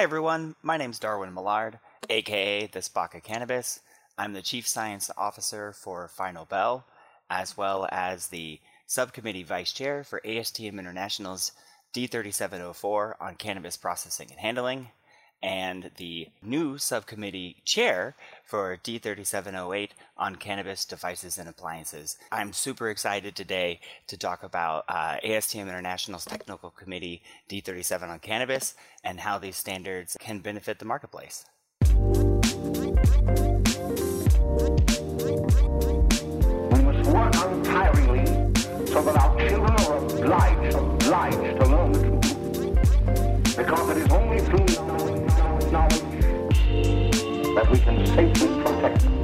Hi, everyone. My name's Darwin Millard, aka the Spock of Cannabis. I'm the Chief Science Officer for Final Bell, as well as the Subcommittee Vice Chair for ASTM International's D3704 on cannabis processing and handling, and the new subcommittee chair for D3708 on cannabis devices and appliances. I'm super excited today to talk about uh, ASTM International's Technical Committee D37 on cannabis and how these standards can benefit the marketplace. Can safely protect them.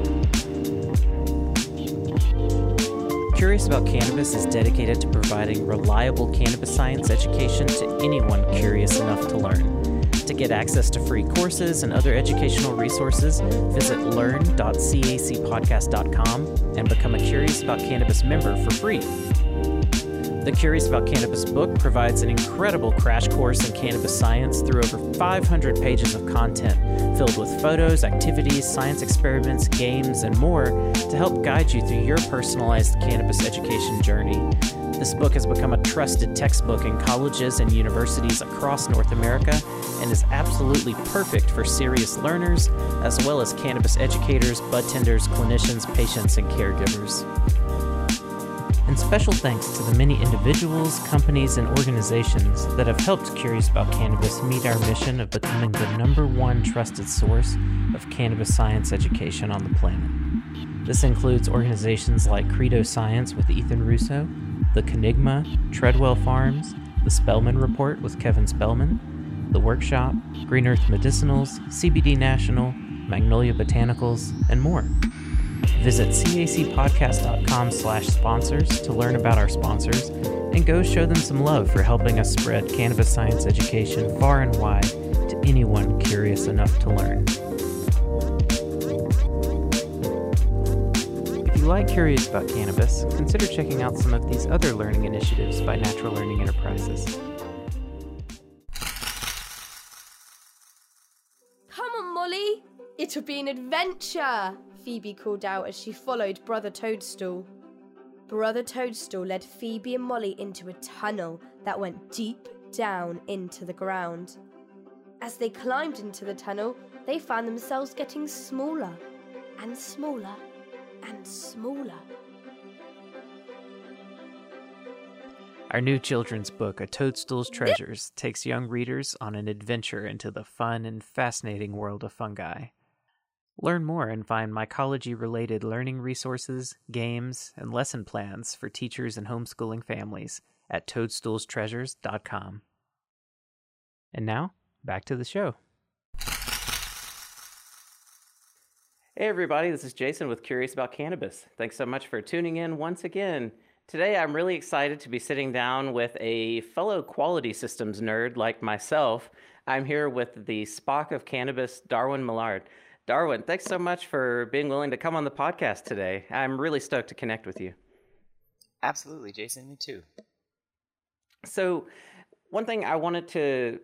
Curious About Cannabis is dedicated to providing reliable cannabis science education to anyone curious enough to learn. To get access to free courses and other educational resources, visit learn.cacpodcast.com and become a Curious About Cannabis member for free. The Curious About Cannabis book provides an incredible crash course in cannabis science through over 500 pages of content filled with photos, activities, science experiments, games, and more to help guide you through your personalized cannabis education journey. This book has become a trusted textbook in colleges and universities across North America and is absolutely perfect for serious learners as well as cannabis educators, bud tenders, clinicians, patients, and caregivers. And special thanks to the many individuals, companies, and organizations that have helped Curious About Cannabis meet our mission of becoming the number one trusted source of cannabis science education on the planet. This includes organizations like Credo Science with Ethan Russo, the Kenigma, Treadwell Farms, the Spelman Report with Kevin Spelman, The Workshop, Green Earth Medicinals, CBD National, Magnolia Botanicals, and more. Visit cacpodcast.com slash sponsors to learn about our sponsors and go show them some love for helping us spread cannabis science education far and wide to anyone curious enough to learn. If you like Curious About Cannabis, consider checking out some of these other learning initiatives by Natural Learning Enterprises. It'll be an adventure! Phoebe called out as she followed Brother Toadstool. Brother Toadstool led Phoebe and Molly into a tunnel that went deep down into the ground. As they climbed into the tunnel, they found themselves getting smaller and smaller and smaller. Our new children's book, A Toadstool's Treasures, takes young readers on an adventure into the fun and fascinating world of fungi. Learn more and find mycology related learning resources, games, and lesson plans for teachers and homeschooling families at toadstoolstreasures.com. And now, back to the show. Hey, everybody, this is Jason with Curious About Cannabis. Thanks so much for tuning in once again. Today, I'm really excited to be sitting down with a fellow quality systems nerd like myself. I'm here with the Spock of Cannabis, Darwin Millard. Darwin, thanks so much for being willing to come on the podcast today. I'm really stoked to connect with you. Absolutely, Jason. Me too. So, one thing I wanted to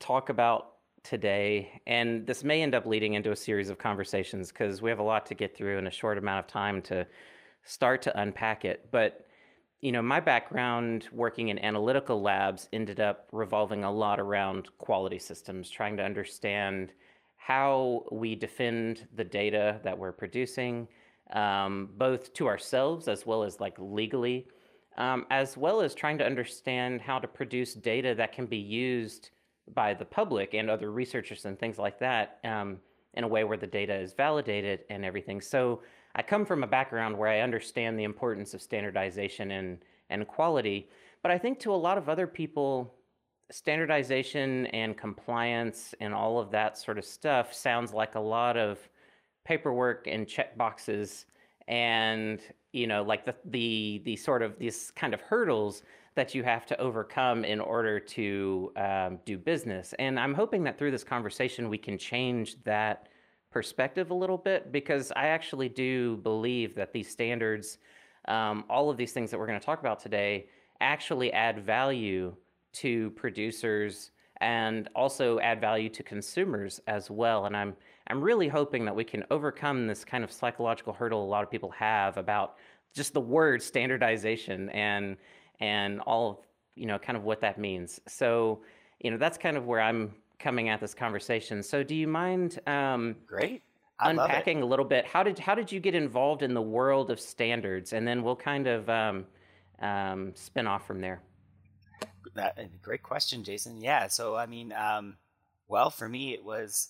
talk about today, and this may end up leading into a series of conversations because we have a lot to get through in a short amount of time to start to unpack it. But, you know, my background working in analytical labs ended up revolving a lot around quality systems, trying to understand how we defend the data that we're producing, um, both to ourselves as well as like legally, um, as well as trying to understand how to produce data that can be used by the public and other researchers and things like that um, in a way where the data is validated and everything. So I come from a background where I understand the importance of standardization and, and quality, but I think to a lot of other people, standardization and compliance and all of that sort of stuff sounds like a lot of paperwork and check boxes and you know like the the the sort of these kind of hurdles that you have to overcome in order to um, do business. And i'm hoping that through this conversation we can change that perspective a little bit because i actually do believe that these standards um, all of these things that we're going to talk about today actually add value to producers and also add value to consumers as well. And I'm I'm really hoping that we can overcome this kind of psychological hurdle a lot of people have about just the word standardization and and all of you know kind of what that means. So you know that's kind of where I'm coming at this conversation. So do you mind? Um, Great. I unpacking a little bit. How did how did you get involved in the world of standards, and then we'll kind of um, um, spin off from there. That great question, Jason. Yeah. So I mean, um, well, for me, it was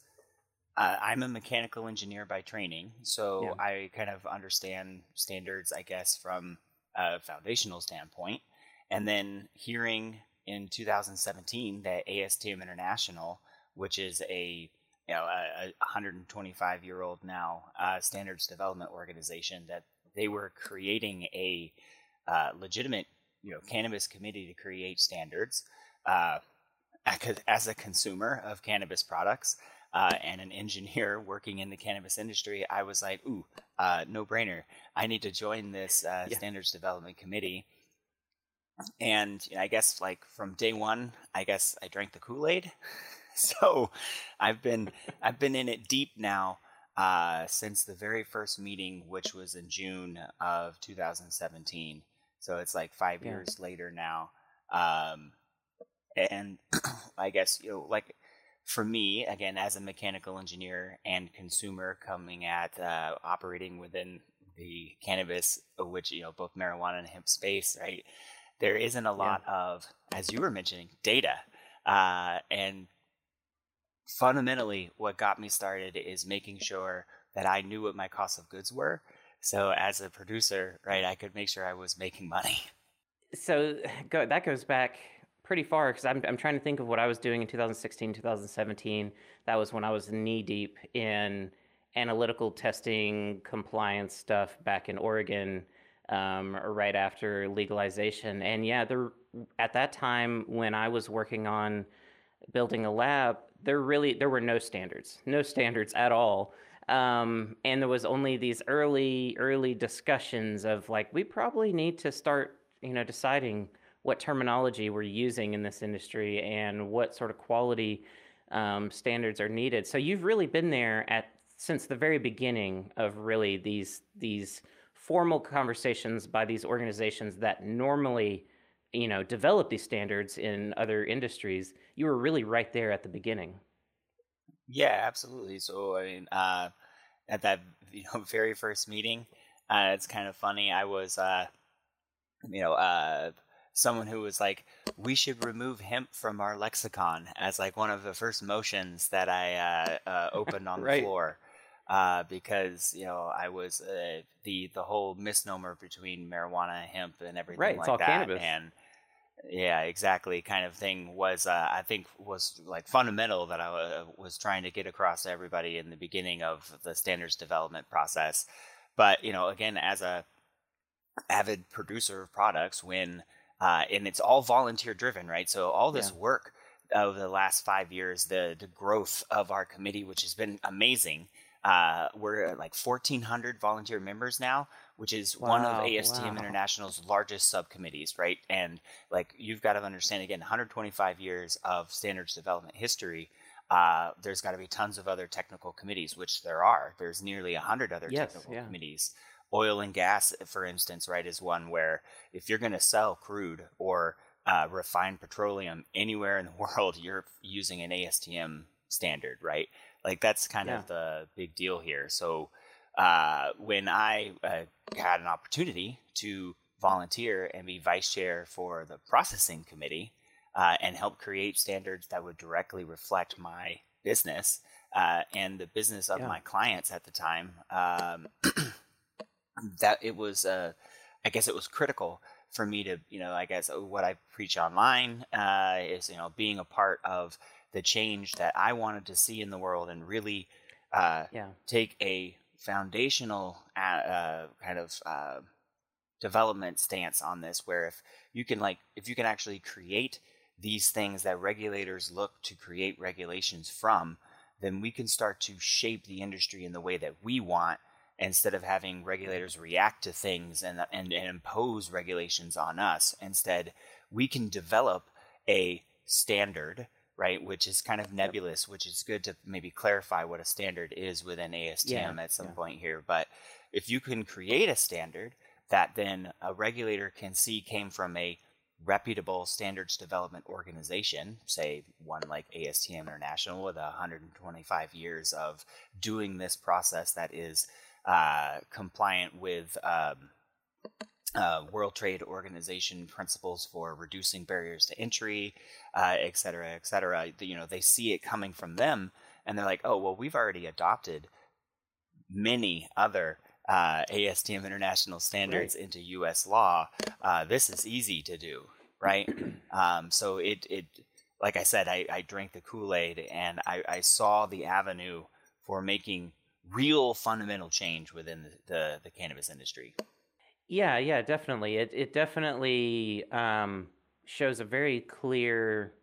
uh, I'm a mechanical engineer by training, so yeah. I kind of understand standards, I guess, from a foundational standpoint. And then hearing in 2017 that ASTM International, which is a you know a, a 125 year old now uh, standards development organization, that they were creating a uh, legitimate you know cannabis committee to create standards. Uh, as a consumer of cannabis products, uh, and an engineer working in the cannabis industry, I was like, ooh, uh, no brainer. I need to join this uh, yeah. standards development committee. And you know, I guess like from day one, I guess I drank the Kool Aid. so I've been I've been in it deep now uh, since the very first meeting, which was in June of 2017. So it's like five yeah. years later now. Um, and I guess you know, like for me, again, as a mechanical engineer and consumer coming at uh, operating within the cannabis, uh, which, you know, both marijuana and hemp space, right? There isn't a lot yeah. of, as you were mentioning, data. Uh, and fundamentally, what got me started is making sure that I knew what my cost of goods were. So as a producer, right, I could make sure I was making money. So go, that goes back pretty far because I'm, I'm trying to think of what I was doing in 2016, 2017. That was when I was knee deep in analytical testing, compliance stuff back in Oregon, um, right after legalization. And yeah, there at that time when I was working on building a lab, there really there were no standards, no standards at all. Um, and there was only these early early discussions of like we probably need to start you know deciding what terminology we're using in this industry and what sort of quality um, standards are needed. So you've really been there at since the very beginning of really these these formal conversations by these organizations that normally you know develop these standards in other industries you were really right there at the beginning yeah absolutely so i mean uh, at that you know very first meeting uh, it's kind of funny i was uh, you know uh, someone who was like, "We should remove hemp from our lexicon" as like one of the first motions that I uh, uh, opened on the floor, uh, because you know I was uh, the the whole misnomer between marijuana, hemp, and everything right, like all that, cannabis. and yeah, exactly, kind of thing was uh, I think was like fundamental that I uh, was trying to get across to everybody in the beginning of the standards development process. But you know, again, as a avid producer of products, when uh, and it's all volunteer driven, right? So all this yeah. work over the last five years, the the growth of our committee, which has been amazing. Uh, we're like 1,400 volunteer members now, which is wow, one of ASTM wow. International's largest subcommittees, right? And like you've got to understand again, 125 years of standards development history. Uh, there's got to be tons of other technical committees, which there are. There's nearly 100 other yes, technical yeah. committees oil and gas, for instance, right, is one where if you're going to sell crude or uh, refined petroleum anywhere in the world, you're using an ASTM standard, right? Like that's kind yeah. of the big deal here. So uh, when I uh, had an opportunity to volunteer and be vice chair for the processing committee uh, and help create standards that would directly reflect my business uh, and the business of yeah. my clients at the time. Um, that it was, uh, I guess it was critical for me to, you know, I guess uh, what I preach online uh, is, you know, being a part of the change that I wanted to see in the world and really uh, yeah. take a foundational uh, uh kind of uh, development stance on this, where if you can like, if you can actually create these things that regulators look to create regulations from, then we can start to shape the industry in the way that we want instead of having regulators react to things and, and, and impose regulations on us. Instead, we can develop a standard right? Which is kind of nebulous, which is good to maybe clarify what a standard is within ASTM Yeah, at some yeah. point here. But if you can create a standard that then a regulator can see came from a reputable standards development organization, say one like ASTM International with 125 years of doing this process that is uh, compliant with um, uh, World Trade Organization principles for reducing barriers to entry, uh, et cetera, et cetera. You know, they see it coming from them, and they're like, "Oh, well, we've already adopted many other uh, ASTM international standards into U.S. law. Uh, this is easy to do, right? um, so it, it, like I said, I, I drank the Kool Aid, and I, I saw the avenue for making real fundamental change within the, the, the cannabis industry. Yeah, yeah, definitely. It it definitely um, shows a very clear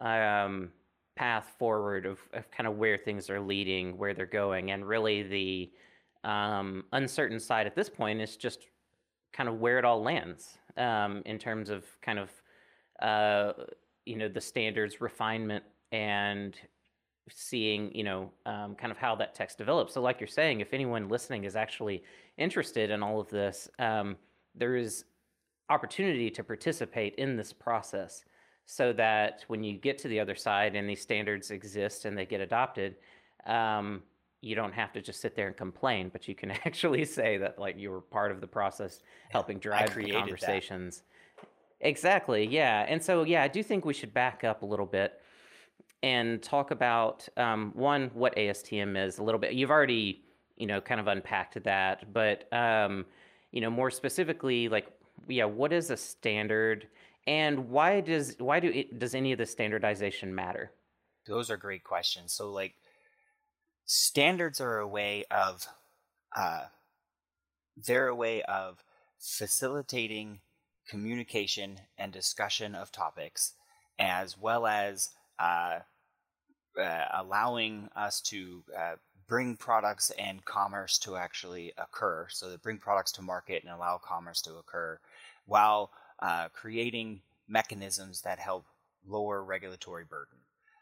um, path forward of, of kind of where things are leading, where they're going, and really the um, uncertain side at this point is just kind of where it all lands um, in terms of kind of uh, you know the standards refinement and seeing you know um, kind of how that text develops. So like you're saying if anyone listening is actually interested in all of this um, there is opportunity to participate in this process so that when you get to the other side and these standards exist and they get adopted um, you don't have to just sit there and complain but you can actually say that like you were part of the process helping drive the created that. conversations. Exactly yeah. And so yeah i do think we should back up a little bit and talk about um, one what ASTM is a little bit. You've already you know kind of unpacked that, but um, you know more specifically, like yeah, what is a standard, and why does why do it, does any of the standardization matter? Those are great questions. So, like, standards are a way of, uh, they're a way of facilitating communication and discussion of topics, as well as uh, uh, allowing us to uh, bring products and commerce to actually occur. So, to bring products to market and allow commerce to occur, while uh, creating mechanisms that help lower regulatory burden.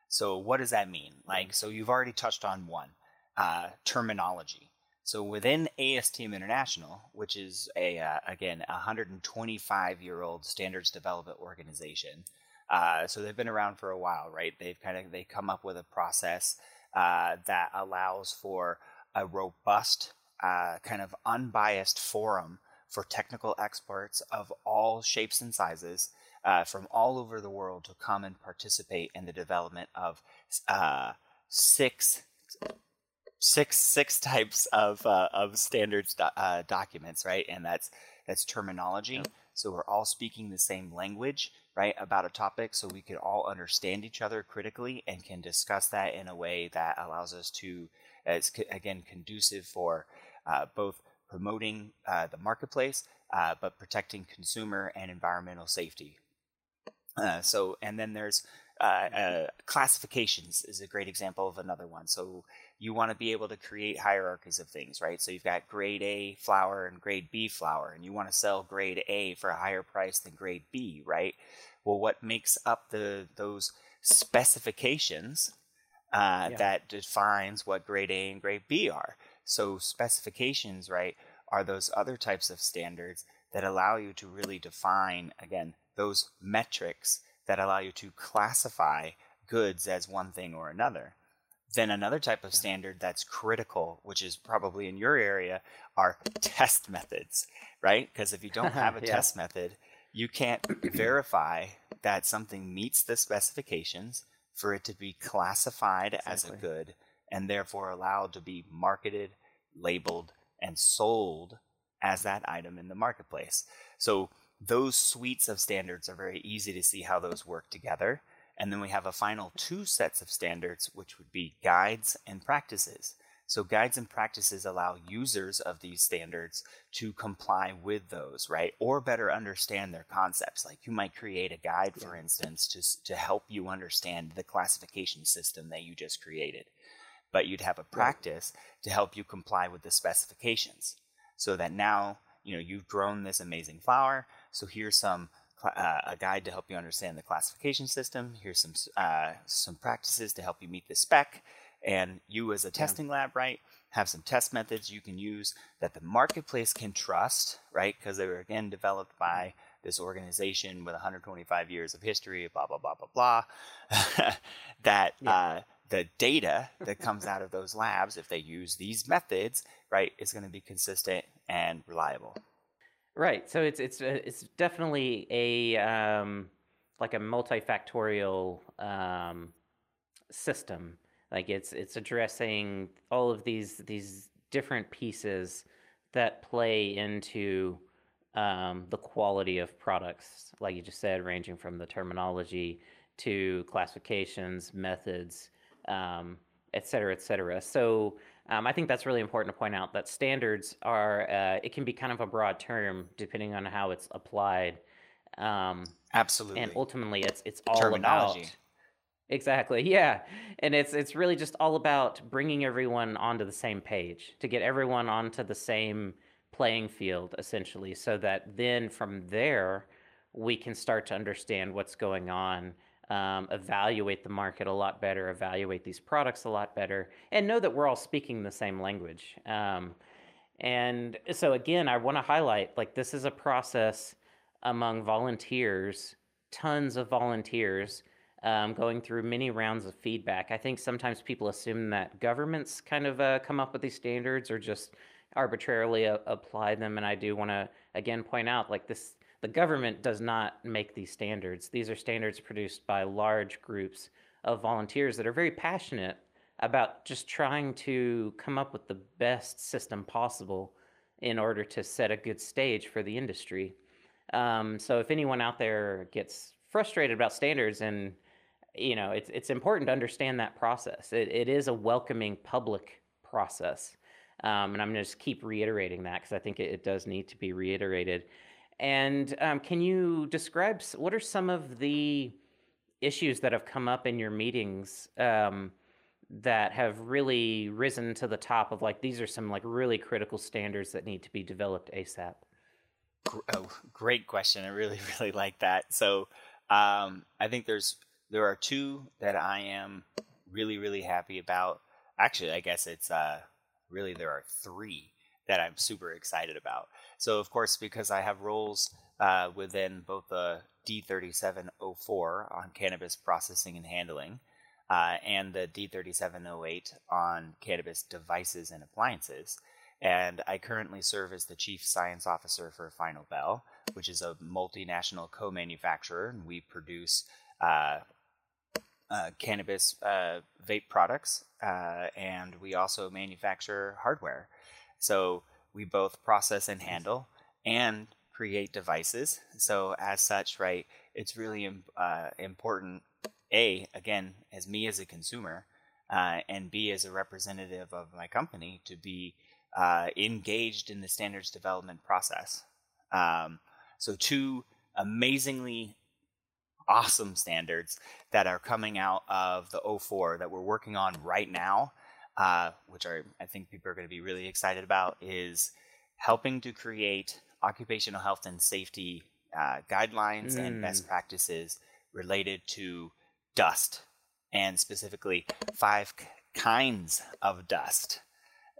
So, what does that mean? Like, so you've already touched on one uh, terminology. So, within ASTM International, which is a uh, again a 125 year old standards development organization, uh, so they've been around for a while, right? They've kind of they come up with a process uh, that allows for a robust, uh, kind of unbiased forum for technical experts of all shapes and sizes uh, from all over the world to come and participate in the development of uh, six six six types of uh, of standards do- uh, documents, right? And that's that's terminology. So we're all speaking the same language, right, about a topic, so we can all understand each other critically and can discuss that in a way that allows us to, it's again conducive for uh, both promoting uh, the marketplace, uh, but protecting consumer and environmental safety. Uh, so, and then there's uh, uh, classifications is a great example of another one. So you want to be able to create hierarchies of things, right? So you've got grade A flour and grade B flour, and you want to sell grade A for a higher price than grade B, right? Well, what makes up the those specifications uh, Yeah. that defines what grade A and grade B are? So specifications, right, are those other types of standards that allow you to really define again those metrics that allow you to classify goods as one thing or another. Then another type of standard that's critical, which is probably in your area, are test methods, right? Because if you don't have a Yeah. test method, you can't verify that something meets the specifications for it to be classified as a good and therefore allowed to be marketed, labeled, and sold as that item in the marketplace. So those suites of standards are very easy to see how those work together. And then we have a final two sets of standards, which would be guides and practices. So, guides and practices allow users of these standards to comply with those, right? Or better understand their concepts. Like you might create a guide, for instance, to, to help you understand the classification system that you just created. But you'd have a practice to help you comply with the specifications so that now you know you've grown this amazing flower so here's some uh, a guide to help you understand the classification system. Here's some uh, some practices to help you meet the spec. And you, as a testing lab, right, have some test methods you can use that the marketplace can trust, right? Because they were again developed by this organization with 125 years of history, blah blah blah blah blah. that Yeah. uh, the data that comes out of those labs, if they use these methods, right, is going to be consistent and reliable. Right. So it's it's uh, it's definitely a um, like a multifactorial um, system. Like it's it's addressing all of these these different pieces that play into um, the quality of products, like you just said, ranging from the terminology to classifications, methods, um, et cetera, et cetera. So um, I think that's really important to point out that standards are, uh, it can be kind of a broad term depending on how it's applied. Um, Absolutely. and ultimately it's, it's all about. Exactly. Yeah. And it's it's really just all about bringing everyone onto the same page to get everyone onto the same playing field essentially so that then from there we can start to understand what's going on um, evaluate the market a lot better evaluate these products a lot better and know that we're all speaking the same language um, and so again i want to highlight like this is a process among volunteers tons of volunteers um, going through many rounds of feedback. I think sometimes people assume that governments kind of uh, come up with these standards or just arbitrarily uh, apply them. And I do want to again point out, like this, the government does not make these standards. These are standards produced by large groups of volunteers that are very passionate about just trying to come up with the best system possible in order to set a good stage for the industry. Um, so if anyone out there gets frustrated about standards and you know it's it's important to understand that process it, it is a welcoming public process um, and i'm going to just keep reiterating that because i think it, it does need to be reiterated and um, can you describe what are some of the issues that have come up in your meetings um, that have really risen to the top of like these are some like really critical standards that need to be developed asap Oh, great question. I really, really like that. So, um, I think there's there are two that I am really, really happy about. Actually, I guess it's uh, really there are three that I'm super excited about. So, of course, because I have roles uh, within both the D3704 on cannabis processing and handling, uh, and the D3708 on cannabis devices and appliances. And I currently serve as the Chief Science Officer for Final Bell, which is a multinational co manufacturer, and we produce uh, uh, cannabis uh, vape products, uh, and we also manufacture hardware. So we both process and handle and create devices. So, as such, right, it's really uh, important a again as me as a consumer uh, and b as a representative of my company to be uh, engaged in the standards development process um, so two amazingly awesome standards that are coming out of the 04 that we're working on right now uh, which are i think people are going to be really excited about is helping to create occupational health and safety uh, guidelines and best practices related to dust, and specifically five k- kinds of dust.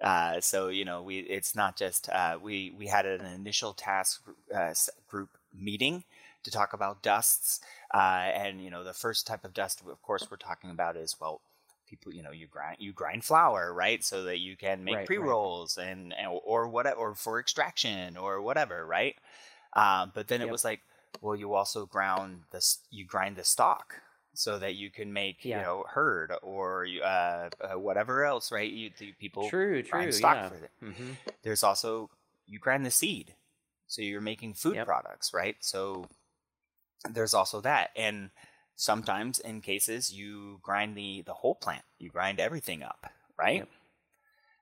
Uh, so you know, we it's not just uh, we we had an initial task uh, group meeting to talk about dusts, uh, and you know, the first type of dust, of course, we're talking about is well, people you know you grind you grind flour right? So that you can make Right, right. pre rolls and, and or whatever or for extraction or whatever right? Um, but then it was like well you also ground this you grind the stalk so that you can make Yeah. you know hurd or uh, uh, whatever else right? You the people true grind true stalk yeah. for it hmm there's also you grind the seed. So you're making food Yep. products right? So there's also that. And sometimes in cases you grind the the whole plant you grind everything up right Yep.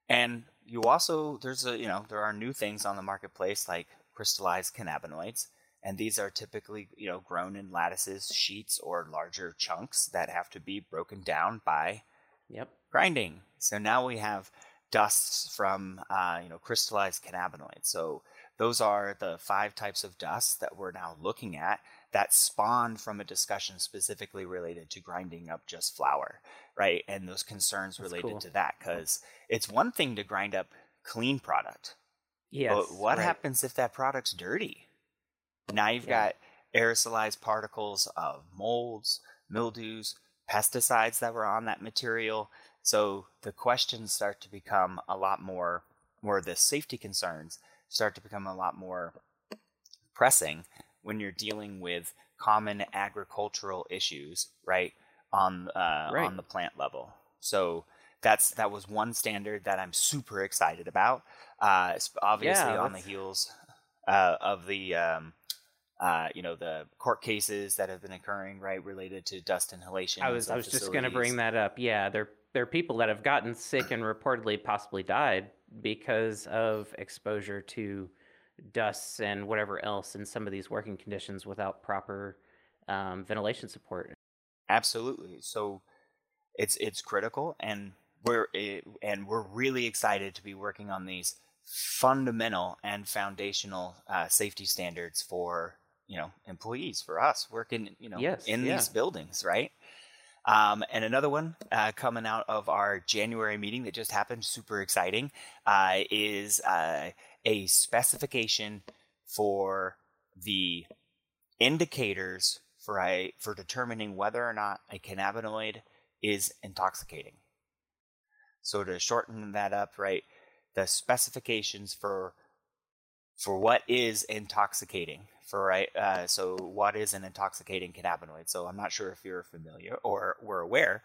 and you also there's a you know there are new things on the marketplace like crystallized cannabinoids and these are typically you know grown in lattices sheets or larger chunks that have to be broken down by yep grinding. So now we have dusts from uh, you know crystallized cannabinoids. So those are the five types of dust that we're now looking at that spawned from a discussion specifically related to grinding up just flour, right? And those concerns That's related cool. to that because it's one thing to grind up clean product, Yes. but what right. happens if that product's dirty? Now you've Yeah. got aerosolized particles of molds, mildews, pesticides that were on that material. So the questions start to become a lot more, or the safety concerns start to become a lot more pressing when you're dealing with common agricultural issues, right? On uh, Right. on the plant level. So that's that was one standard that I'm super excited about. Uh, obviously Yeah, on the heels uh, of the um, uh, you know the court cases that have been occurring, right, related to dust inhalation. I was I was just going to bring that up. Yeah, there there are people that have gotten sick and reportedly possibly died because of exposure to dusts and whatever else in some of these working conditions without proper um, ventilation support. Absolutely. So it's it's critical, and we're eh, and we're really excited to be working on these fundamental and foundational uh, safety standards for you know employees for us working you know Yes, in yeah. these buildings, right? Um, and another one uh, coming out of our January meeting that just happened, super exciting, uh, is uh, a specification for the indicators for a for determining whether or not a cannabinoid is intoxicating. So to shorten that up, right, the specifications for for what is intoxicating for right uh, so what is an intoxicating cannabinoid so i'm not sure if you're familiar or were aware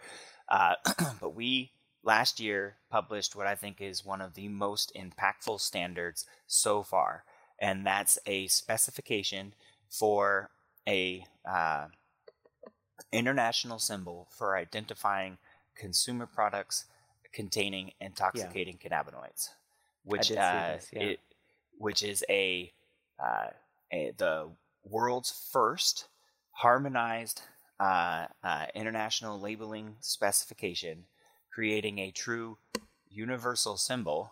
uh, but we last year published what i think is one of the most impactful standards so far and that's a specification for a uh, international symbol for identifying consumer products containing intoxicating cannabinoids which uh, this, yeah. it which is a, uh, a the world's first harmonized uh, uh, international labeling specification, creating a true universal symbol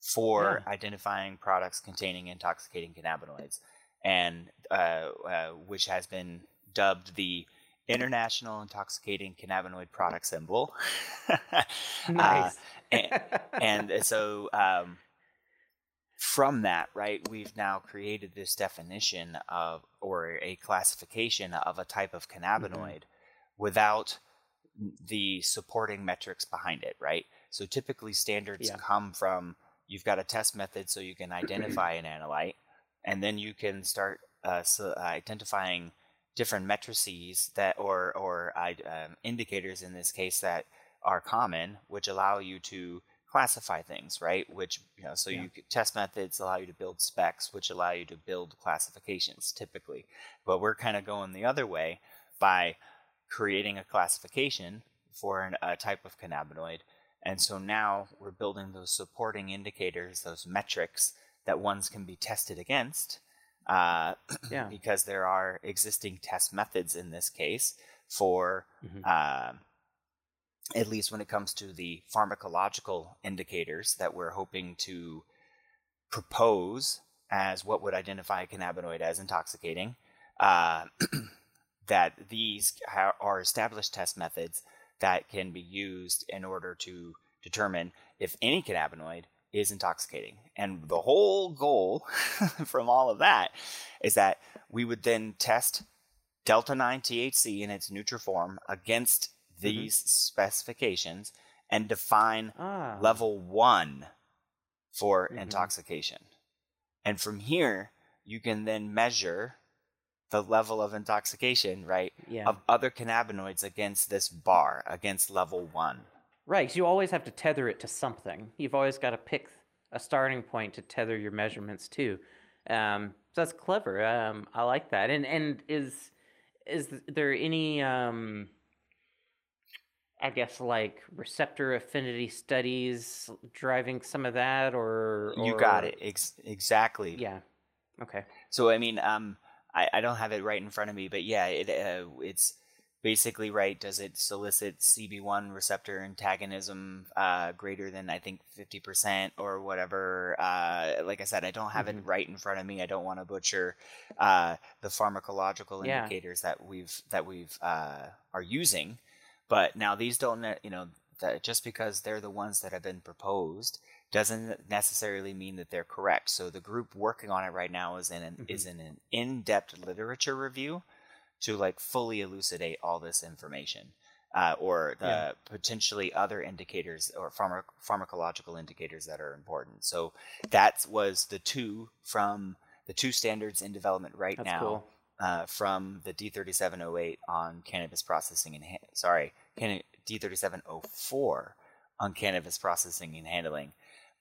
for identifying products containing intoxicating cannabinoids, and uh, uh, which has been dubbed the International Intoxicating Cannabinoid Product Symbol. Nice. and, and so um, from that, right, we've now created this definition of or a classification of a type of cannabinoid without the supporting metrics behind it, right? So typically standards Yeah. come from you've got a test method so you can identify an analyte, and then you can start uh, so, uh, identifying different matrices that or or um, indicators in this case that are common, which allow you to classify things, right? Which you know, so Yeah. you test methods allow you to build specs, which allow you to build classifications typically. But we're kind of going the other way by creating a classification for an, a type of cannabinoid. And so now we're building those supporting indicators, those metrics that ones can be tested against. Uh, Yeah. because there are existing test methods in this case for Mhm. um, at least when it comes to the pharmacological indicators that we're hoping to propose as what would identify a cannabinoid as intoxicating, uh, that these are established test methods that can be used in order to determine if any cannabinoid is intoxicating. And the whole goal from all of that is that we would then test delta 9 THC in its neutral form against these specifications and define ah, level 1 for Mhm. intoxication. And from here, you can then measure the level of intoxication, right, yeah. of other cannabinoids against this bar, against level 1. Right, you always have to tether it to something. You've always got to pick a starting point to tether your measurements to. Um, so that's clever. Um, I like that. And and is is there any um, I guess like receptor affinity studies driving some of that, or, You got it. Ex- exactly. Yeah. Okay. So I mean, um, I, I don't have it right in front of me, but yeah, it uh, it's basically right does it solicit cb1 receptor antagonism uh, greater than i think 50% or whatever uh, like i said i don't have Mhm. it right in front of me i don't want to butcher uh, the pharmacological Yeah. indicators that we've that we've uh, are using but now these don't you know that just because they're the ones that have been proposed doesn't necessarily mean that they're correct so the group working on it right now is in an, is in an in-depth literature review to like fully elucidate all this information uh, or the Yeah. potentially other indicators or pharma- pharmacological indicators that are important. So that was the two from the two standards in development right That's now cool. uh, from the D3708 on cannabis processing and ha- sorry, can- D3704 on cannabis processing and handling,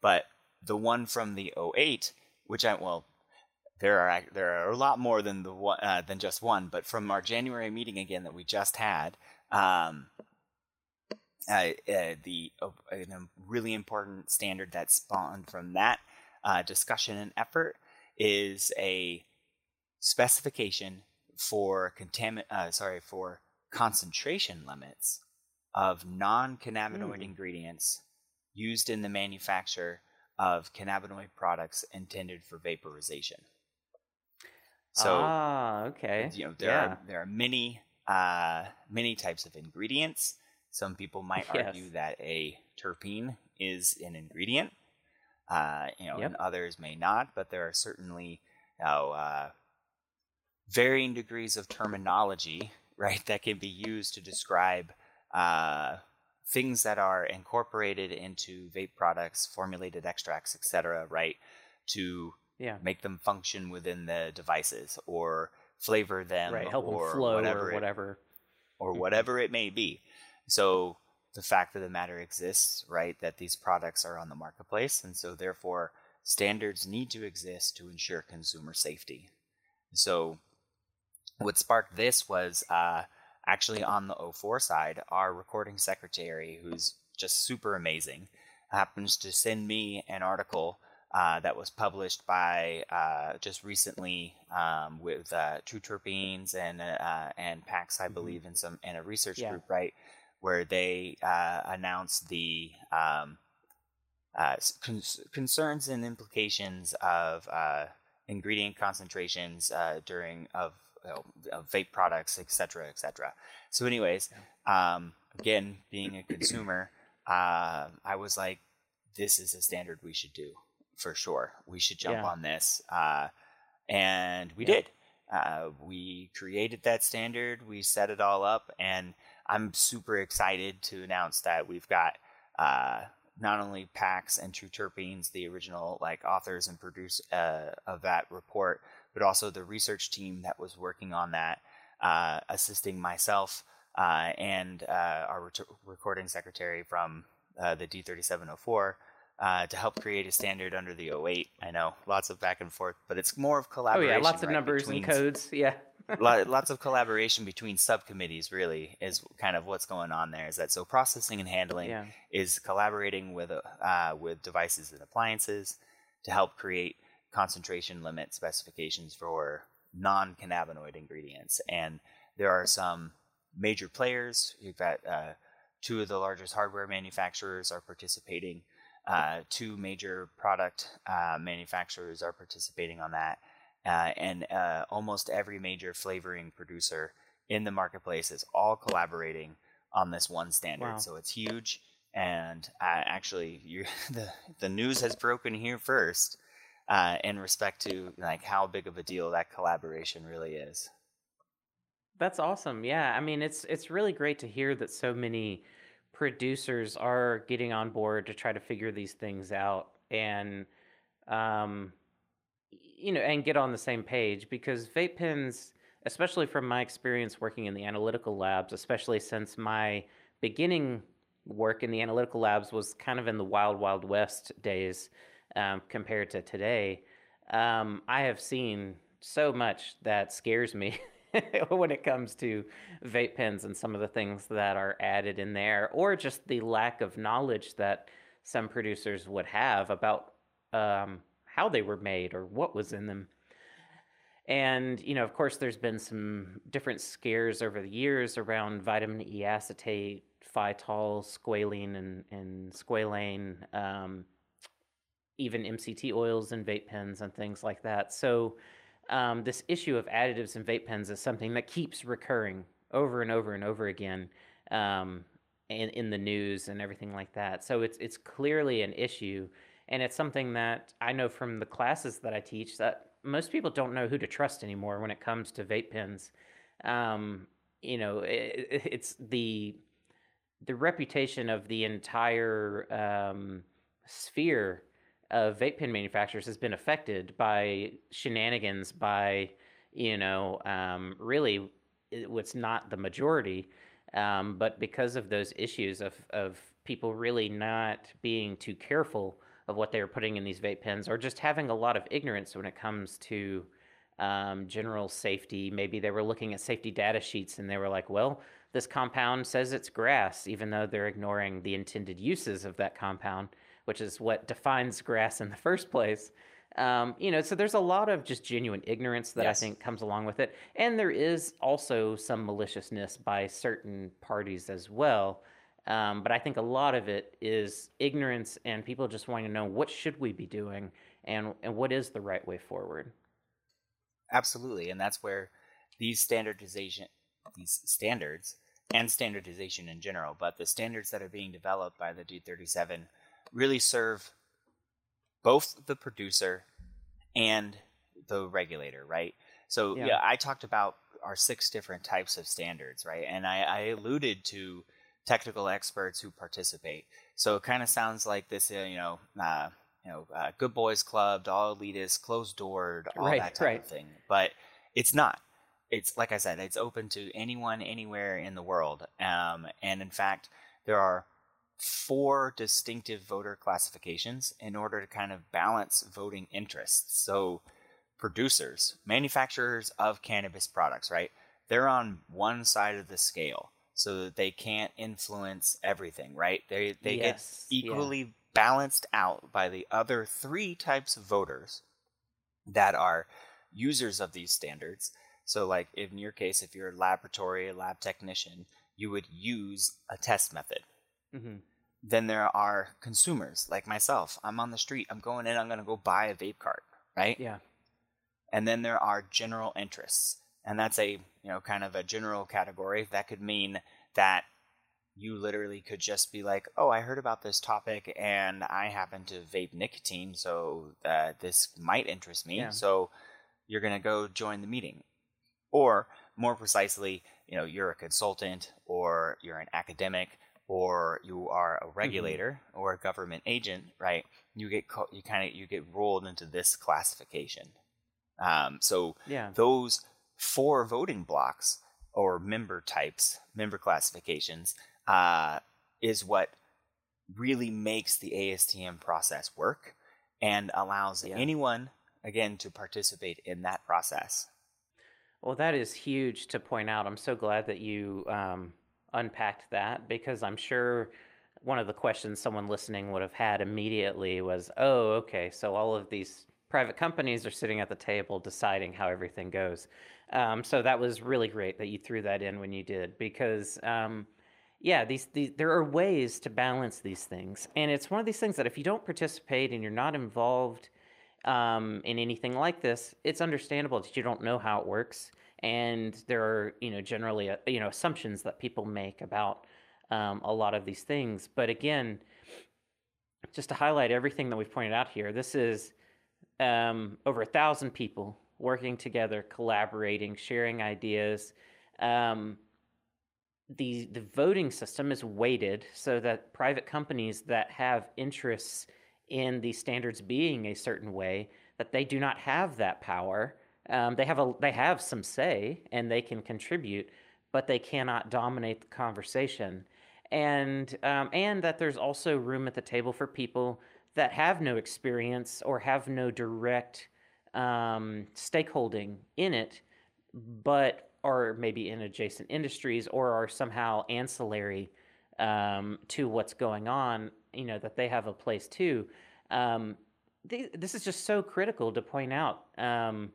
but the one from the 08, which I well, there are there are a lot more than the one uh, than just one, but from our January meeting again that we just had, um, uh, uh, the uh, a really important standard that spawned from that uh, discussion and effort is a specification for contamin uh, sorry for concentration limits of non-cannabinoid Mm. ingredients used in the manufacture of cannabinoid products intended for vaporization. So ah, okay. you know there yeah. are there are many uh, many types of ingredients. Some people might Yes. argue that a terpene is an ingredient. Uh, you know, Yep. and others may not, but there are certainly you know, uh, varying degrees of terminology, right, that can be used to describe uh, things that are incorporated into vape products, formulated extracts, etc., right, to Yeah. make them function within the devices or flavor them Right. Help or them flow whatever or it- whatever. or Mhm. whatever it may be. So the fact of the matter exists, right, that these products are on the marketplace, and so therefore standards need to exist to ensure consumer safety. So what sparked this was uh, actually on the 04 side, our recording secretary, who's just super amazing, happens to send me an article uh, that was published by uh, just recently um, with uh, True Terpenes and uh, and PAX, I Mhm. believe, in some in a research Yeah. group, right, where they uh, announced the um, uh, s- concerns and implications of uh, ingredient concentrations uh, during of, of vape products, et cetera, et cetera. So, anyways, um, again, being a consumer, uh, I was like, this is a standard we should do for sure. We should jump Yeah. on this, uh, and we Yeah. did. Uh, we created that standard. We set it all up, and I'm super excited to announce that we've got uh, not only Pax and True Terpenes, the original like authors and produce uh, of that report, but also the research team that was working on that, uh, assisting myself uh, and uh, our ret- recording secretary from uh, the D3704 uh, to help create a standard under the 08. I know lots of back and forth, but it's more of collaboration. Oh yeah, lots of right, numbers between and codes. Yeah. Lots of collaboration between subcommittees really is kind of what's going on there is that so processing and handling Yeah. is collaborating with uh, with devices and appliances to help create concentration limit specifications for non-cannabinoid ingredients and there are some major players you've got uh, two of the largest hardware manufacturers are participating uh, two major product uh, manufacturers are participating on that uh, and uh, almost every major flavoring producer in the marketplace is all collaborating on this one standard. Wow. So it's huge. And uh, actually, you the the news has broken here first uh, in respect to like how big of a deal that collaboration really is. That's awesome. Yeah, I mean, it's it's really great to hear that so many producers are getting on board to try to figure these things out and um you know, and get on the same page because vape pens, especially from my experience working in the analytical labs, especially since my beginning work in the analytical labs was kind of in the wild wild west days um, compared to today, um, I have seen so much that scares me when it comes to vape pens and some of the things that are added in there, or just the lack of knowledge that some producers would have about um, how they were made or what was in them. And, you know, of course, there's been some different scares over the years around vitamin E acetate, phytol, squalene, and, and squalane, um, even MCT oils and vape pens and things like that. So, um, this issue of additives in vape pens is something that keeps recurring over and over and over again um, in, in the news and everything like that. So, it's, it's clearly an issue. And it's something that I know from the classes that I teach that most people don't know who to trust anymore when it comes to vape pens. Um, you know, it, it's the the reputation of the entire um, sphere of vape pen manufacturers has been affected by shenanigans by you know um, really what's not the majority um, but because of those issues of, of people really not being too careful of what they were putting in these vape pens or just having a lot of ignorance when it comes to um, general safety. Maybe they were looking at safety data sheets and they were like, well, this compound says it's GRAS, even though they're ignoring the intended uses of that compound, which is what defines GRAS in the first place. Um, you know, so there's a lot of just genuine ignorance that Yes. I think comes along with it. And there is also some maliciousness by certain parties as well. Um, but I think a lot of it is ignorance and people just wanting to know what should we be doing and, and what is the right way forward. Absolutely, and that's where these standardization, these standards, and standardization in general, but the standards that are being developed by the D37 really serve both the producer and the regulator, right? So Yeah. yeah, I talked about our six different types of standards, right? And I, I alluded to technical experts who participate. So it kind of sounds like this, uh, you know, uh, you know, uh, good boys club, all elitist, closed doored, all Right, that type right. of thing. But it's not. It's like I said, it's open to anyone, anywhere in the world. Um, and in fact, there are four distinctive voter classifications in order to kind of balance voting interests. So, producers, manufacturers of cannabis products, right? They're on one side of the scale so that they can't influence everything, right? They they Yes, get yeah. equally balanced out by the other three types of voters that are users of these standards. So, like in your case, if you're a laboratory, a lab technician, you would use a test method. Hmm Then there are consumers like myself. I'm on the street. I'm going in. I'm going to go buy a vape cart, right? Yeah. And then there are general interests, and that's a you know kind of a general category that could mean that you literally could just be like, oh, I heard about this topic and I happen to vape nicotine, so uh, this might interest me. Yeah. So you're gonna go join the meeting, or more precisely, you know, you're a consultant or you're an academic or you are a regulator or a government agent, right? You get co- you kind of you get rolled into this classification. Um, so Yeah. those four voting blocks or member types, member classifications, uh, is what really makes the ASTM process work and allows Yeah. anyone, again, to participate in that process. Well, that is huge to point out. I'm so glad that you um, unpacked that because I'm sure one of the questions someone listening would have had immediately was, oh, okay, so all of these private companies are sitting at the table deciding how everything goes. Um, so that was really great that you threw that in when you did because. Um, yeah, these, these there are ways to balance these things, and it's one of these things that if you don't participate and you're not involved um, in anything like this, it's understandable that you don't know how it works, and there are you know generally uh, you know assumptions that people make about um, a lot of these things. But again, just to highlight everything that we've pointed out here, this is um, over a thousand people working together, collaborating, sharing ideas. Um, the the voting system is weighted so that private companies that have interests in the standards being a certain way that they do not have that power. Um, they have a they have some say and they can contribute, but they cannot dominate the conversation. And um, and that there's also room at the table for people that have no experience or have no direct um, stakeholding in it, but are maybe in adjacent industries or are somehow ancillary um, to what's going on, you know, that they have a place too. Um, th- this is just so critical to point out. Um,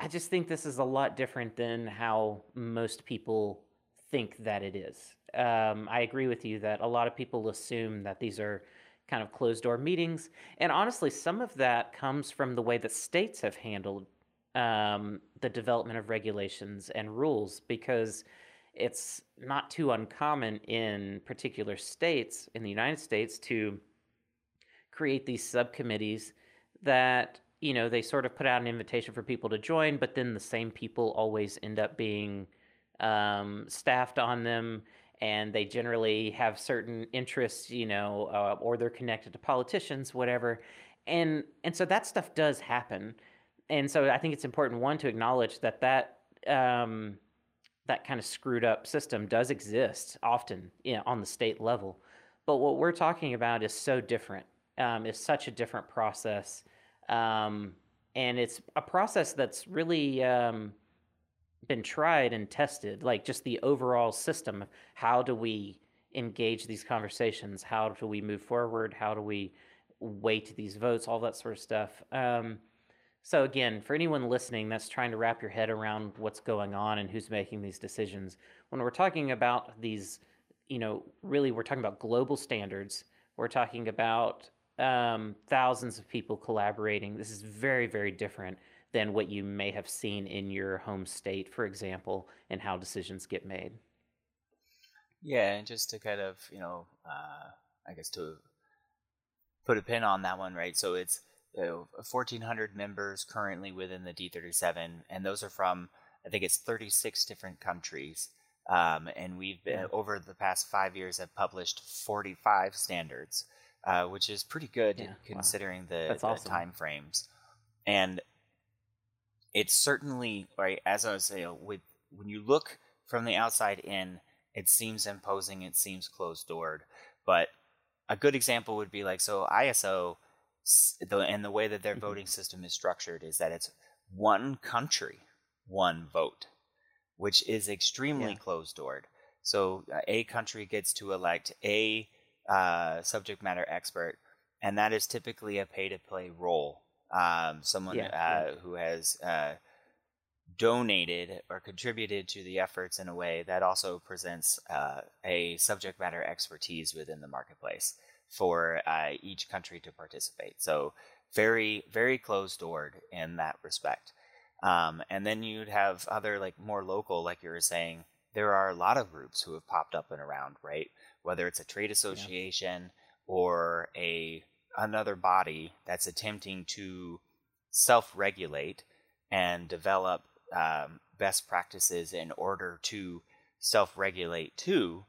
I just think this is a lot different than how most people think that it is. Um, I agree with you that a lot of people assume that these are kind of closed door meetings. And honestly, some of that comes from the way that states have handled um, the development of regulations and rules because it's not too uncommon in particular states in the United States to create these subcommittees that you know they sort of put out an invitation for people to join but then the same people always end up being um, staffed on them and they generally have certain interests you know uh, or they're connected to politicians whatever. And and so that stuff does happen. And so i think it's important one to acknowledge that that um, that kind of screwed up system does exist often you know, on the state level. But what we're talking about is so different um, is such a different process. Um, and it's a process that's really um, been tried and tested, like just the overall system. How do we engage these conversations? How do we move forward? How do we weight these votes? All that sort of stuff. Um, so, again, for anyone listening that's trying to wrap your head around what's going on and who's making these decisions, when we're talking about these, you know, really we're talking about global standards. We're talking about um, thousands of people collaborating. This is very, very different than what you may have seen in your home state, for example, and how decisions get made. Yeah, and just to kind of, you know, uh, I guess to put a pin on that one, right? So it's you know, 1,400 members currently within the D37, and those are from, I think it's 36 different countries. Um, and we've been, yeah. over the past five years, have published 45 standards uh, which is pretty good yeah, considering wow. the, the awesome. time frames. And it's certainly right as I was saying, with when you look from the outside in, it seems imposing, it seems closed doored. But a good example would be like so ISO, the, and the way that their mm-hmm. voting system is structured is that it's one country, one vote, which is extremely yeah. closed doored. So uh, a country gets to elect a uh, subject matter expert, and that is typically a pay to play role. Um, someone yeah, uh, yeah. who has uh, donated or contributed to the efforts in a way that also presents uh, a subject matter expertise within the marketplace for uh, each country to participate. So very, very closed doored in that respect. Um, and then you'd have other like more local, like you were saying, there are a lot of groups who have popped up and around, right? Whether it's a trade association yeah. or a another body that's attempting to self-regulate and develop um, best practices in order to self-regulate too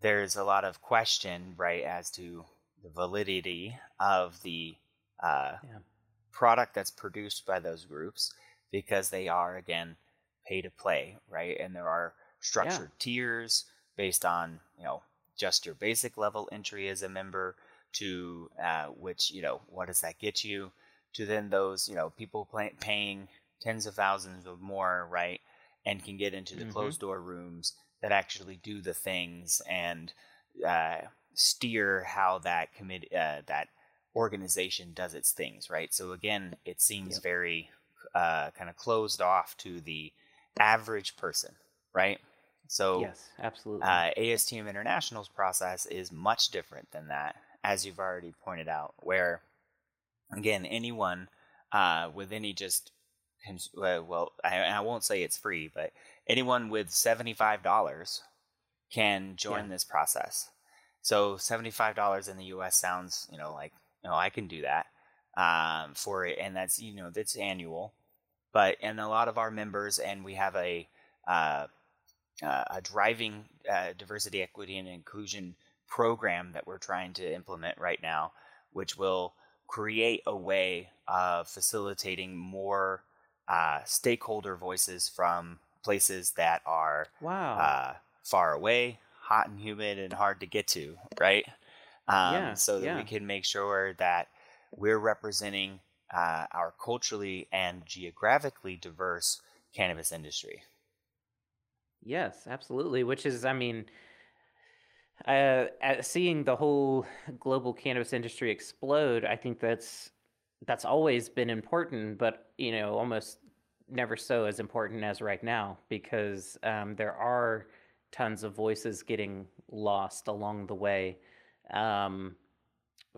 there's a lot of question right as to the validity of the uh, yeah. product that's produced by those groups because they are again pay to play right and there are structured yeah. tiers based on you know just your basic level entry as a member to uh, which you know what does that get you to then those you know people pay- paying tens of thousands or more right and can get into the mm-hmm. closed door rooms that actually do the things and uh, steer how that committee uh, that organization does its things right so again it seems yep. very uh, kind of closed off to the average person right so yes, absolutely. Uh, ASTM International's process is much different than that, as you've already pointed out. Where again, anyone uh, with any just well, I, I, won't say it's free, but anyone with seventy five dollars can join yeah. this process. So seventy five dollars in the U.S. sounds, you know, like you know I can do that um, for it, and that's you know that's annual. But and a lot of our members, and we have a uh, uh, a driving uh, diversity, equity, and inclusion program that we're trying to implement right now, which will create a way of facilitating more uh, stakeholder voices from places that are wow. Uh, far away, hot and humid, and hard to get to, right? Um, yeah, so that yeah. we can make sure that we're representing uh, our culturally and geographically diverse cannabis industry. Yes, absolutely. Which is, I mean, uh, seeing the whole global cannabis industry explode, I think that's that's always been important, but you know, almost never so as important as right now because um, there are tons of voices getting lost along the way um,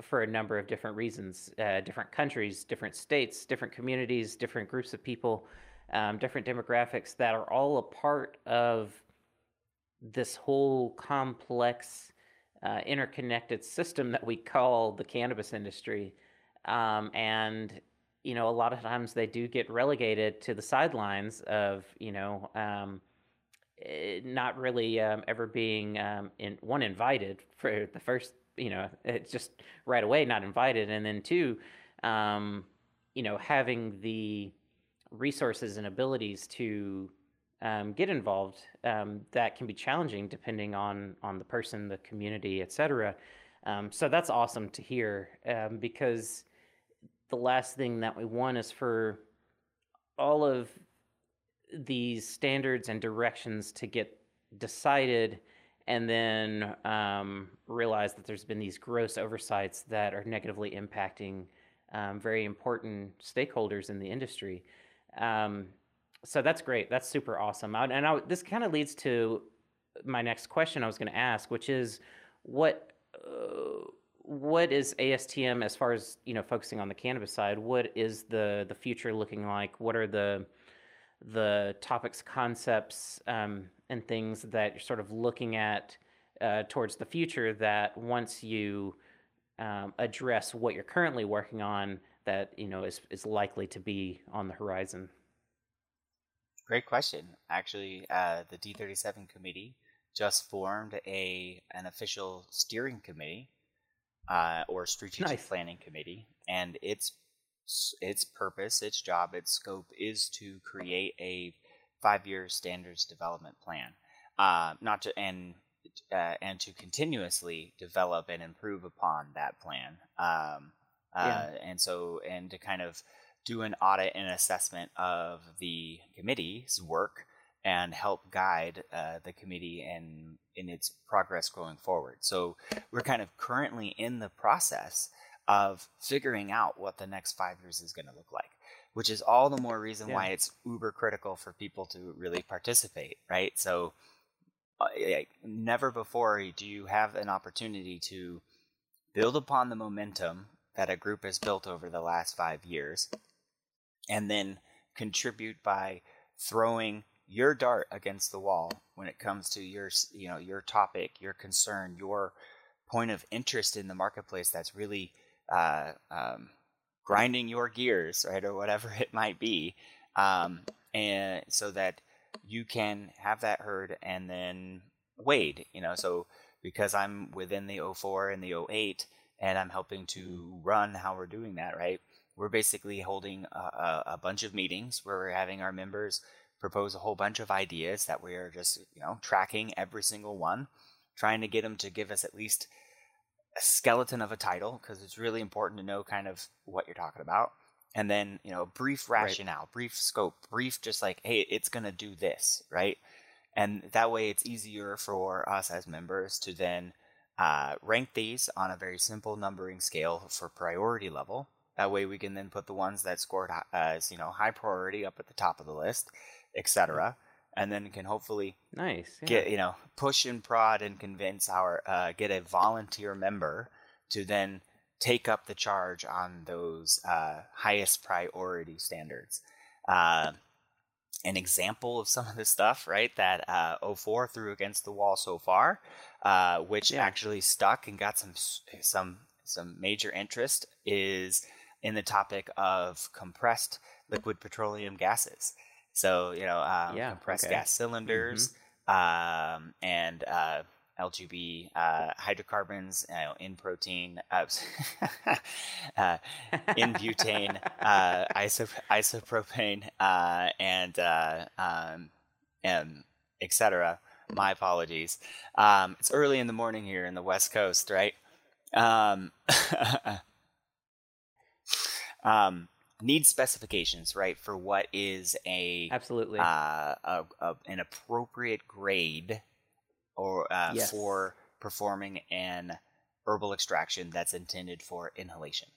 for a number of different reasons uh, different countries, different states, different communities, different groups of people, um, different demographics that are all a part of this whole complex, uh, interconnected system that we call the cannabis industry. Um, and you know, a lot of times they do get relegated to the sidelines of, you know, um, eh, not really um, ever being um, in one invited for the first, you know, it's just right away not invited, and then two, um, you know, having the resources and abilities to um, get involved um, that can be challenging depending on on the person, the community, etc. Um, so that's awesome to hear um, because the last thing that we want is for all of these standards and directions to get decided and then um, realize that there's been these gross oversights that are negatively impacting um, very important stakeholders in the industry. Um, so that's great. That's super awesome. and I, this kind of leads to my next question I was going to ask, which is what. Uh, what is ASTM as far as you know focusing on the cannabis side? What is the the future looking like? What are the the topics, concepts, um, and things that you're sort of looking at uh, towards the future that once you um, address what you're currently working on, that you know is is likely to be on the horizon. Great question. Actually, uh, the D37 committee just formed a an official steering committee uh, or strategic nice. planning committee, and its its purpose, its job, its scope is to create a five-year standards development plan, uh, not to and uh, and to continuously develop and improve upon that plan. Um, yeah. Uh, and so, and to kind of do an audit and assessment of the committee's work and help guide uh, the committee in in its progress going forward. So we're kind of currently in the process of figuring out what the next five years is going to look like, which is all the more reason yeah. why it's uber critical for people to really participate, right? So uh, never before do you have an opportunity to build upon the momentum that a group has built over the last five years and then contribute by throwing your dart against the wall when it comes to your you know your topic your concern your point of interest in the marketplace that's really uh, um, grinding your gears right or whatever it might be um, and so that you can have that heard and then weighed you know so because i'm within the 04 and the 08 and i'm helping to run how we're doing that right we're basically holding a, a, a bunch of meetings where we're having our members propose a whole bunch of ideas that we are just, you know, tracking every single one, trying to get them to give us at least a skeleton of a title because it's really important to know kind of what you're talking about. And then, you know, brief rationale, right. brief scope, brief just like, hey, it's going to do this, right? And that way it's easier for us as members to then uh, rank these on a very simple numbering scale for priority level. That way we can then put the ones that scored as, you know, high priority up at the top of the list etc. And then can hopefully nice yeah. get you know push and prod and convince our uh, get a volunteer member to then take up the charge on those uh, highest priority standards. Uh, an example of some of the stuff, right, that uh, 04 threw against the wall so far, uh, which yeah. actually stuck and got some some some major interest, is in the topic of compressed liquid petroleum gases. So you know, um, yeah, compressed okay. gas cylinders mm-hmm. um, and uh, LPG uh, hydrocarbons you know, in propane, uh, uh in butane, uh, isop- isopropane, uh, and um, and etc. My apologies. Um, it's early in the morning here in the West Coast, right? Um, um, need specifications, right, for what is a absolutely uh, a, a, an appropriate grade or uh, yes. for performing an herbal extraction that's intended for inhalation.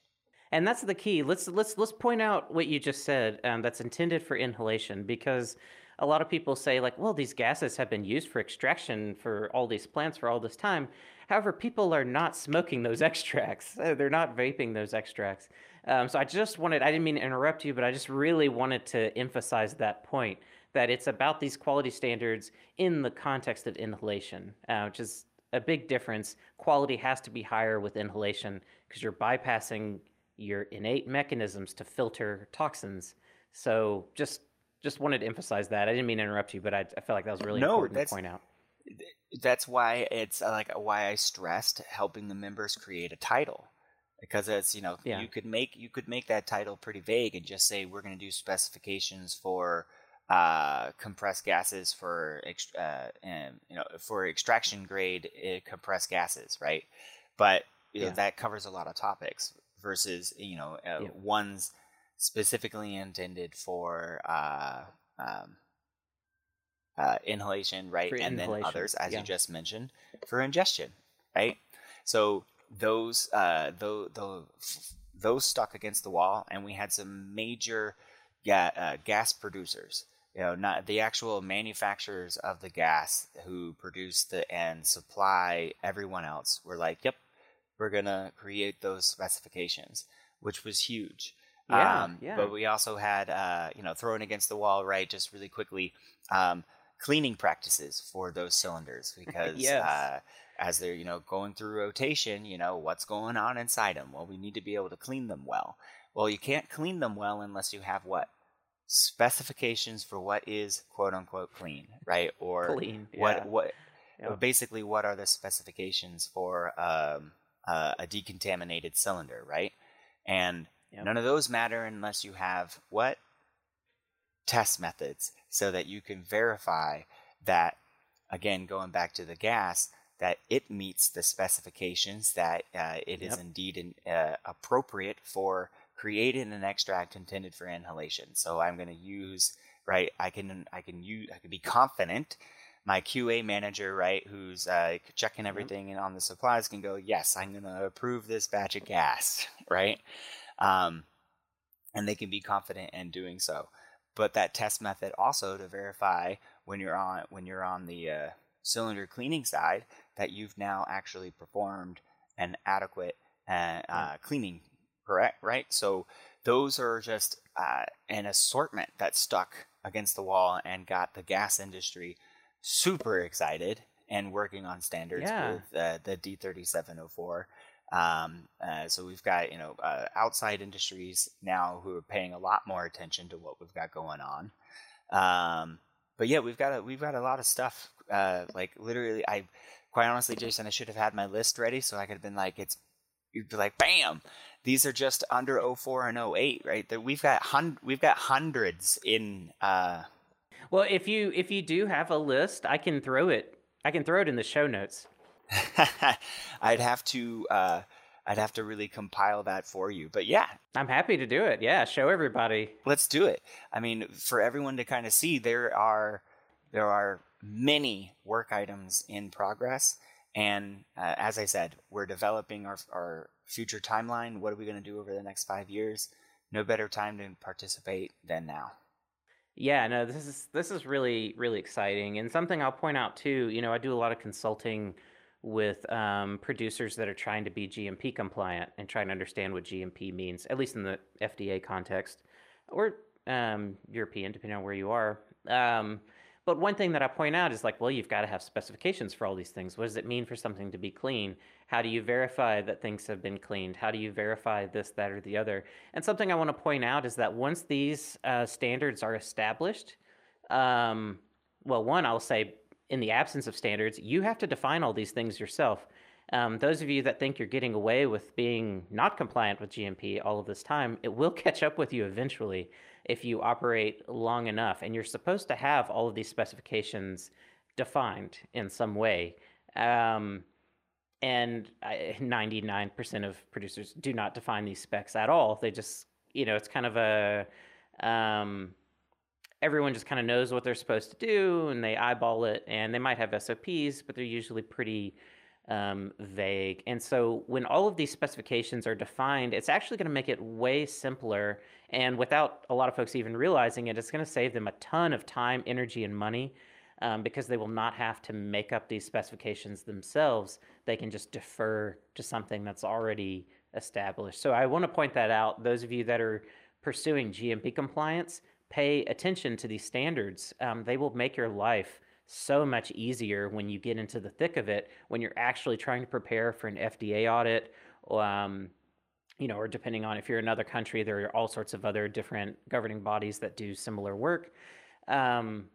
And that's the key. Let's let's let's point out what you just said. Um, that's intended for inhalation because a lot of people say like, well, these gases have been used for extraction for all these plants for all this time. However, people are not smoking those extracts. Uh, They're not vaping those extracts. Um, so I just wanted, I didn't mean to interrupt you, but I just really wanted to emphasize that point that it's about these quality standards in the context of inhalation, uh, which is a big difference. Quality has to be higher with inhalation because you're bypassing your innate mechanisms to filter toxins. So just just wanted to emphasize that. I didn't mean to interrupt you, but I, I felt like that was really No, important to point out. that's why it's uh, like why I stressed helping the members create a title because it's you know Yeah. you could make you could make that title pretty vague and just say we're going to do specifications for uh, compressed gases for uh, and, you know for extraction grade uh, compressed gases right but you know, Yeah. that covers a lot of topics versus you know uh, Yeah. one's specifically intended for uh, um, uh, inhalation, right? For and then others, as yeah. you just mentioned, for ingestion, right? So those uh, those those stuck against the wall, and we had some major ga- uh, gas producers. You know, not the actual manufacturers of the gas who produce the and supply everyone else. Were like, "Yep, we're gonna create those specifications," which was huge. Yeah, um, yeah. But we also had, uh, you know, throwing against the wall, right? Just really quickly, um, cleaning practices for those cylinders because Yes. uh, as they're, you know, going through rotation, you know, what's going on inside them? Well, we need to be able to clean them well. Well, you can't clean them well unless you have what specifications for what is quote unquote clean, right? Or Clean, what yeah. what Yeah. basically what are the specifications for um, uh, a decontaminated cylinder, right? And Yep. none of those matter unless you have what? Test methods so that you can verify that again going back to the gas that it meets the specifications that uh, it is Yep. indeed in, uh, appropriate for creating an extract intended for inhalation. So i'm going to use right i can i can use i can be confident. My qa manager right who's uh, checking everything and on the supplies can go yes i'm going to approve this batch of gas right um, and they can be confident in doing so. But that test method also to verify when you're on when you're on the uh, cylinder cleaning side that you've now actually performed an adequate uh, uh, cleaning correct right? So those are just uh, an assortment that stuck against the wall and got the gas industry super excited and working on standards Yeah. with uh, the D3704 um, uh, so we've got you know uh, outside industries now who are paying a lot more attention to what we've got going on. Um, but yeah, we've got a, we've got a lot of stuff. Uh, like literally, I quite honestly, Jason, I should have had my list ready so I could have been like, it's you'd be like, bam, these are just under 04 and 08, right? That we've got hun- we've got hundreds in. Uh, Well, if you if you do have a list, I can throw it. I can throw it in the show notes. I'd have to uh, I'd have to really compile that for you. But yeah, I'm happy to do it. Yeah, show everybody. let's do it. I mean, for everyone to kind of see, there are there are many work items in progress, and uh, as I said, we're developing our our future timeline. What are we going to do over the next five years? No better time to participate than now. Yeah, no, this is this is really really exciting, and something I'll point out too. You know, I do a lot of consulting with um, producers that are trying to be GMP compliant and trying to understand what GMP means, at least in the FDA context, or um, European, depending on where you are. Um, but one thing that I point out is like, well, you've got to have specifications for all these things. What does it mean for something to be clean? How do you verify that things have been cleaned? How do you verify this, that, or the other? And something I want to point out is that once these uh, standards are established, um, well, one, I'll say in the absence of standards, you have to define all these things yourself. Um, those of you that think you're getting away with being not compliant with GMP all of this time, it will catch up with you eventually if you operate long enough. And you're supposed to have all of these specifications defined in some way. Um, and 99% of producers do not define these specs at all. They just, you know, it's kind of a, um, everyone just kind of knows what they're supposed to do and they eyeball it and they might have SOPs, but they're usually pretty um, vague. And so when all of these specifications are defined, it's actually going to make it way simpler. And without a lot of folks even realizing it, it's going to save them a ton of time, energy, and money um, because they will not have to make up these specifications themselves. They can just defer to something that's already established. So I want to point that out. Those of you that are pursuing GMP compliance, pay attention to these standards. Um, they will make your life so much easier when you get into the thick of it, when you're actually trying to prepare for an FDA audit. Um, you know, or depending on if you're another country, there are all sorts of other different governing bodies that do similar work. Um,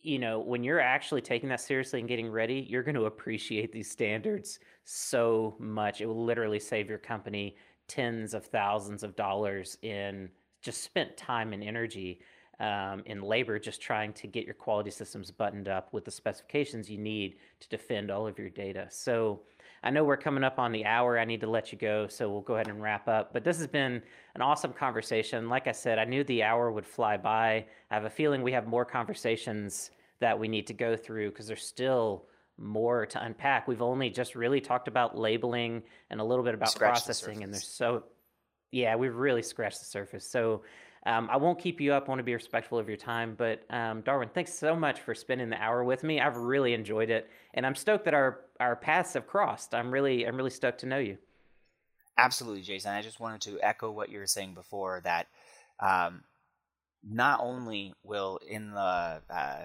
you know, when you're actually taking that seriously and getting ready, you're going to appreciate these standards so much. It will literally save your company tens of thousands of dollars in just spent time and energy um, in labor just trying to get your quality systems buttoned up with the specifications you need to defend all of your data. So I know we're coming up on the hour. I need to let you go, so we'll go ahead and wrap up. But this has been an awesome conversation. Like I said, I knew the hour would fly by. I have a feeling we have more conversations that we need to go through because there's still more to unpack. We've only just really talked about labeling and a little bit about Scratch processing, and there's so yeah, we've really scratched the surface. So um, I won't keep you up. I want to be respectful of your time. But um, Darwin, thanks so much for spending the hour with me. I've really enjoyed it, and I'm stoked that our our paths have crossed. I'm really I'm really stoked to know you. Absolutely, Jason. I just wanted to echo what you were saying before that um, not only will in the uh,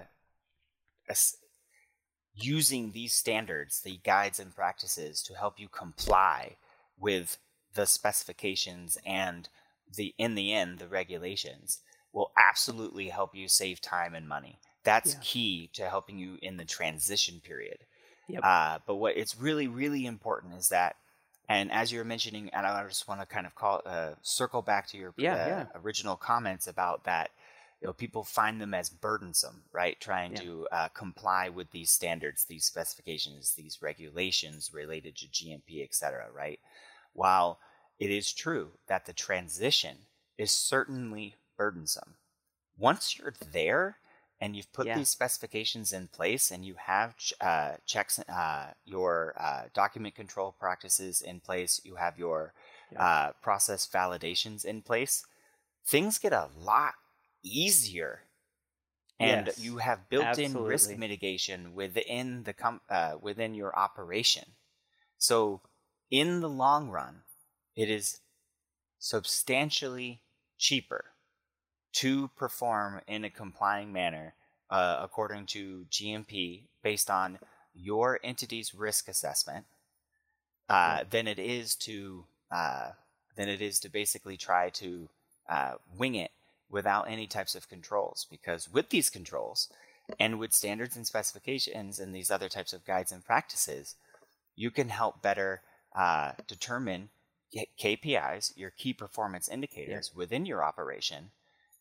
using these standards, the guides and practices to help you comply with the specifications and the in the end the regulations will absolutely help you save time and money. That's Yeah. key to helping you in the transition period. Yep. Uh, but what it's really, really important is that, and as you're mentioning, and I just want to kind of call uh, circle back to your Yeah, uh, yeah. original comments about that. You know, people find them as burdensome, right? Trying to uh, comply with these standards, these specifications, these regulations related to GMP, et cetera, right? While it is true that the transition is certainly burdensome, once you're there and you've put Yeah. these specifications in place and you have ch- uh, checks, uh, your uh, document control practices in place, you have your Yeah. uh, process validations in place, things get a lot easier. And Yes, you have built-in risk mitigation within the com- uh, within your operation. So, in the long run, it is substantially cheaper to perform in a complying manner uh, according to GMP based on your entity's risk assessment uh, than it is to uh, than it is to basically try to uh, wing it without any types of controls. Because with these controls and with standards and specifications and these other types of guides and practices, you can help better uh, determine KPIs, your key performance indicators within your operation,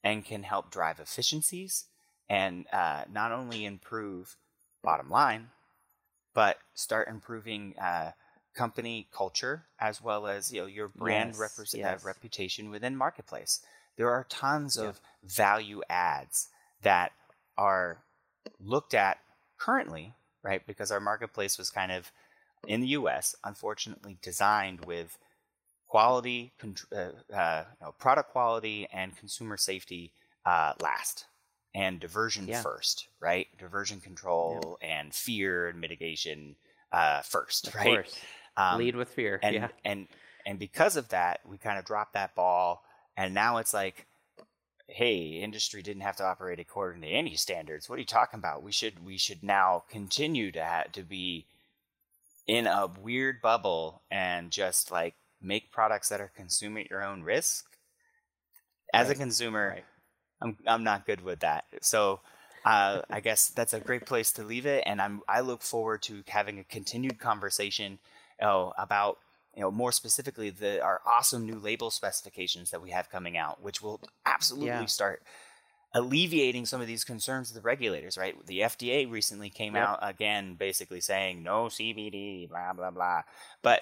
and can help drive efficiencies and uh, not only improve bottom line, but start improving uh, company culture as well as you know your brand Yes, repres- yes. uh, reputation within marketplace. There are tons of value adds that are looked at currently, right? Because our marketplace was kind of in the U.S. unfortunately designed with quality, uh, uh, you know, product quality, and consumer safety uh, last, and diversion Yeah. first, right? Diversion control and fear and mitigation uh, first, Of right? course, Um, lead with fear. and yeah, and and because of that, we kind of dropped that ball, and now it's like, hey, industry didn't have to operate according to any standards. What are you talking about? We should we should now continue to ha- to be in a weird bubble and just like make products that are consumed at your own risk. As a consumer, right. I'm I'm not good with that. So uh, I guess that's a great place to leave it, and I'm I look forward to having a continued conversation oh, about you know more specifically the our awesome new label specifications that we have coming out, which will absolutely Yeah. start alleviating some of these concerns of the regulators. Right, the FDA recently came Yep. out again, basically saying no CBD, blah blah blah, but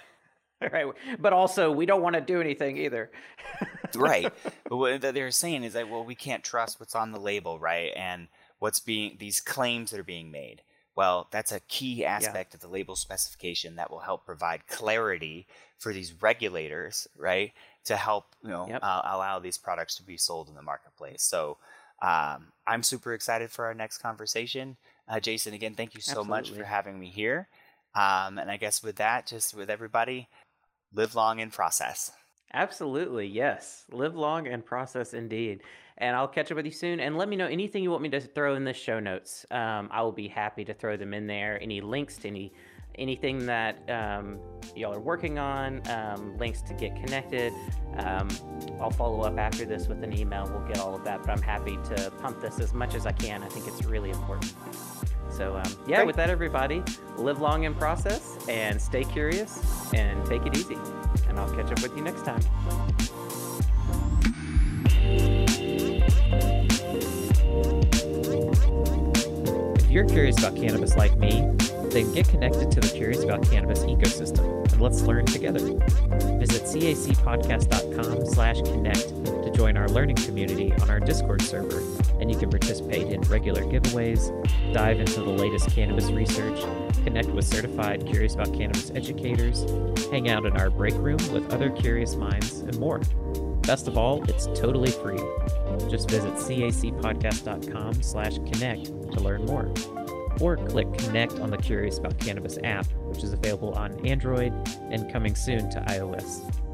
right. But also, we don't want to do anything either. right. But what they're saying is that well, we can't trust what's on the label, right? And what's being these claims that are being made. Well, that's a key aspect of the label specification that will help provide clarity for these regulators, right? To help you know Yep. uh, allow these products to be sold in the marketplace. So um, I'm super excited for our next conversation. Uh, Jason, again, thank you so much for having me here. Um, and I guess with that, just with everybody, live long in process. Absolutely, yes. Live long and process indeed. And I'll catch up with you soon. And let me know anything you want me to throw in the show notes. Um, I will be happy to throw them in there. Any links to any anything that um, y'all are working on, um, links to get connected. Um, I'll follow up after this with an email. We'll get all of that. But I'm happy to pump this as much as I can. I think it's really important. So um, yeah, Great. with that, everybody, live long in process and stay curious and take it easy. And I'll catch up with you next time. If you're curious about cannabis like me, then get connected to the Curious About Cannabis ecosystem and let's learn together. Visit cacpodcast.com slash connect to join our learning community on our Discord server, and you can participate in regular giveaways, dive into the latest cannabis research, connect with certified Curious About Cannabis educators, hang out in our break room with other curious minds, and more. Best of all, it's totally free. Just visit cacpodcast.com slash connect to learn more. Or click connect on the Curious About Cannabis app, which is available on Android and coming soon to iOS.